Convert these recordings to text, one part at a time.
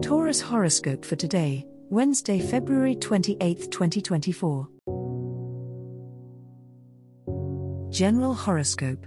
Taurus horoscope for today, Wednesday, February 28, 2024. General horoscope.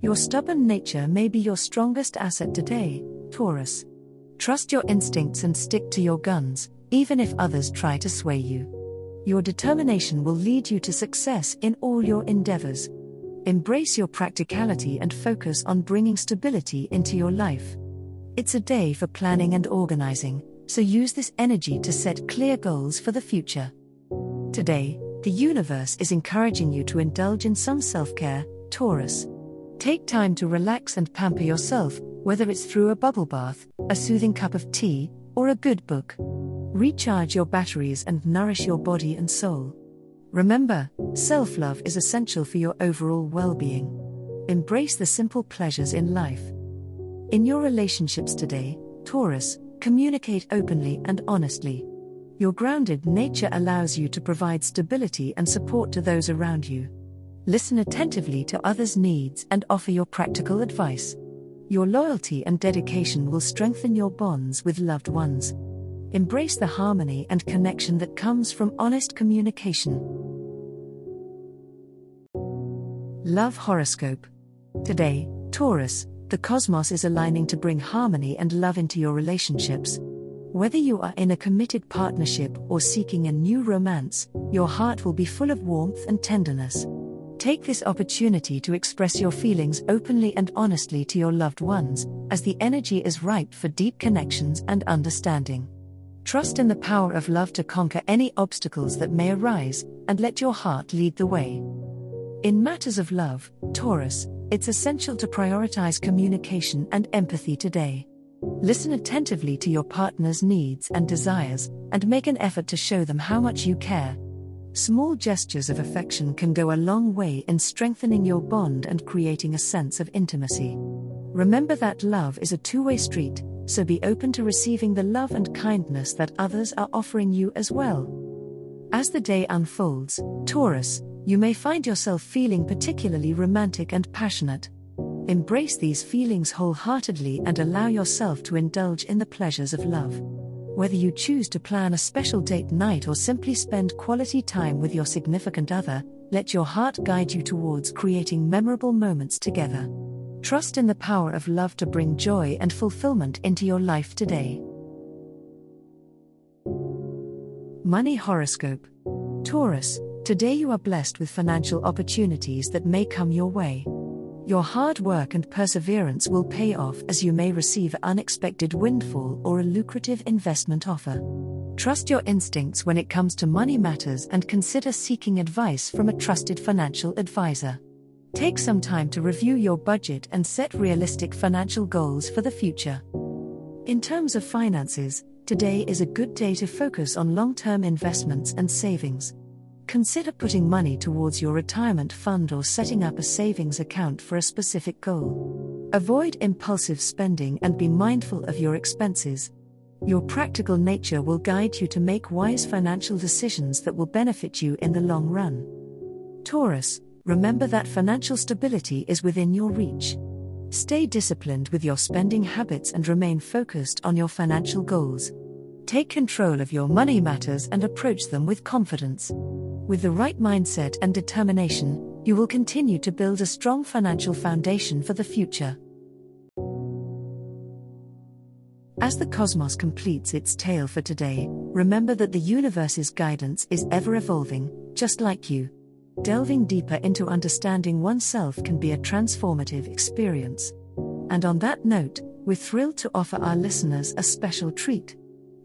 Your stubborn nature may be your strongest asset today, Taurus. Trust your instincts and stick to your guns, even if others try to sway you. Your determination will lead you to success in all your endeavors. Embrace your practicality and focus on bringing stability into your life. It's a day for planning and organizing, so use this energy to set clear goals for the future. Today, the universe is encouraging you to indulge in some self care, Taurus. Take time to relax and pamper yourself, whether it's through a bubble bath, a soothing cup of tea, or a good book. Recharge your batteries and nourish your body and soul. Remember, self love is essential for your overall well being. Embrace the simple pleasures in life. In your relationships today, Taurus, communicate openly and honestly. Your grounded nature allows you to provide stability and support to those around you. Listen attentively to others' needs and offer your practical advice. Your loyalty and dedication will strengthen your bonds with loved ones. Embrace the harmony and connection that comes from honest communication. Love Horoscope. Today, Taurus, the cosmos is aligning to bring harmony and love into your relationships. Whether you are in a committed partnership or seeking a new romance, your heart will be full of warmth and tenderness. Take this opportunity to express your feelings openly and honestly to your loved ones, as the energy is ripe for deep connections and understanding. Trust in the power of love to conquer any obstacles that may arise, and let your heart lead the way. In matters of love, Taurus, it's essential to prioritize communication and empathy today. Listen attentively to your partner's needs and desires, and make an effort to show them how much you care. Small gestures of affection can go a long way in strengthening your bond and creating a sense of intimacy. Remember that love is a two way street, so be open to receiving the love and kindness that others are offering you as well. As the day unfolds, Taurus, you may find yourself feeling particularly romantic and passionate. Embrace these feelings wholeheartedly and allow yourself to indulge in the pleasures of love. Whether you choose to plan a special date night or simply spend quality time with your significant other, let your heart guide you towards creating memorable moments together. Trust in the power of love to bring joy and fulfillment into your life today. Money Horoscope Taurus, Today you are blessed with financial opportunities that may come your way. Your hard work and perseverance will pay off as you may receive an unexpected windfall or a lucrative investment offer. Trust your instincts when it comes to money matters and consider seeking advice from a trusted financial advisor. Take some time to review your budget and set realistic financial goals for the future. In terms of finances, today is a good day to focus on long term investments and savings. Consider putting money towards your retirement fund or setting up a savings account for a specific goal. Avoid impulsive spending and be mindful of your expenses. Your practical nature will guide you to make wise financial decisions that will benefit you in the long run. Taurus, remember that financial stability is within your reach. Stay disciplined with your spending habits and remain focused on your financial goals. Take control of your money matters and approach them with confidence. With the right mindset and determination, you will continue to build a strong financial foundation for the future. As the cosmos completes its tale for today, remember that the universe's guidance is ever evolving, just like you. Delving deeper into understanding oneself can be a transformative experience. And on that note, we're thrilled to offer our listeners a special treat.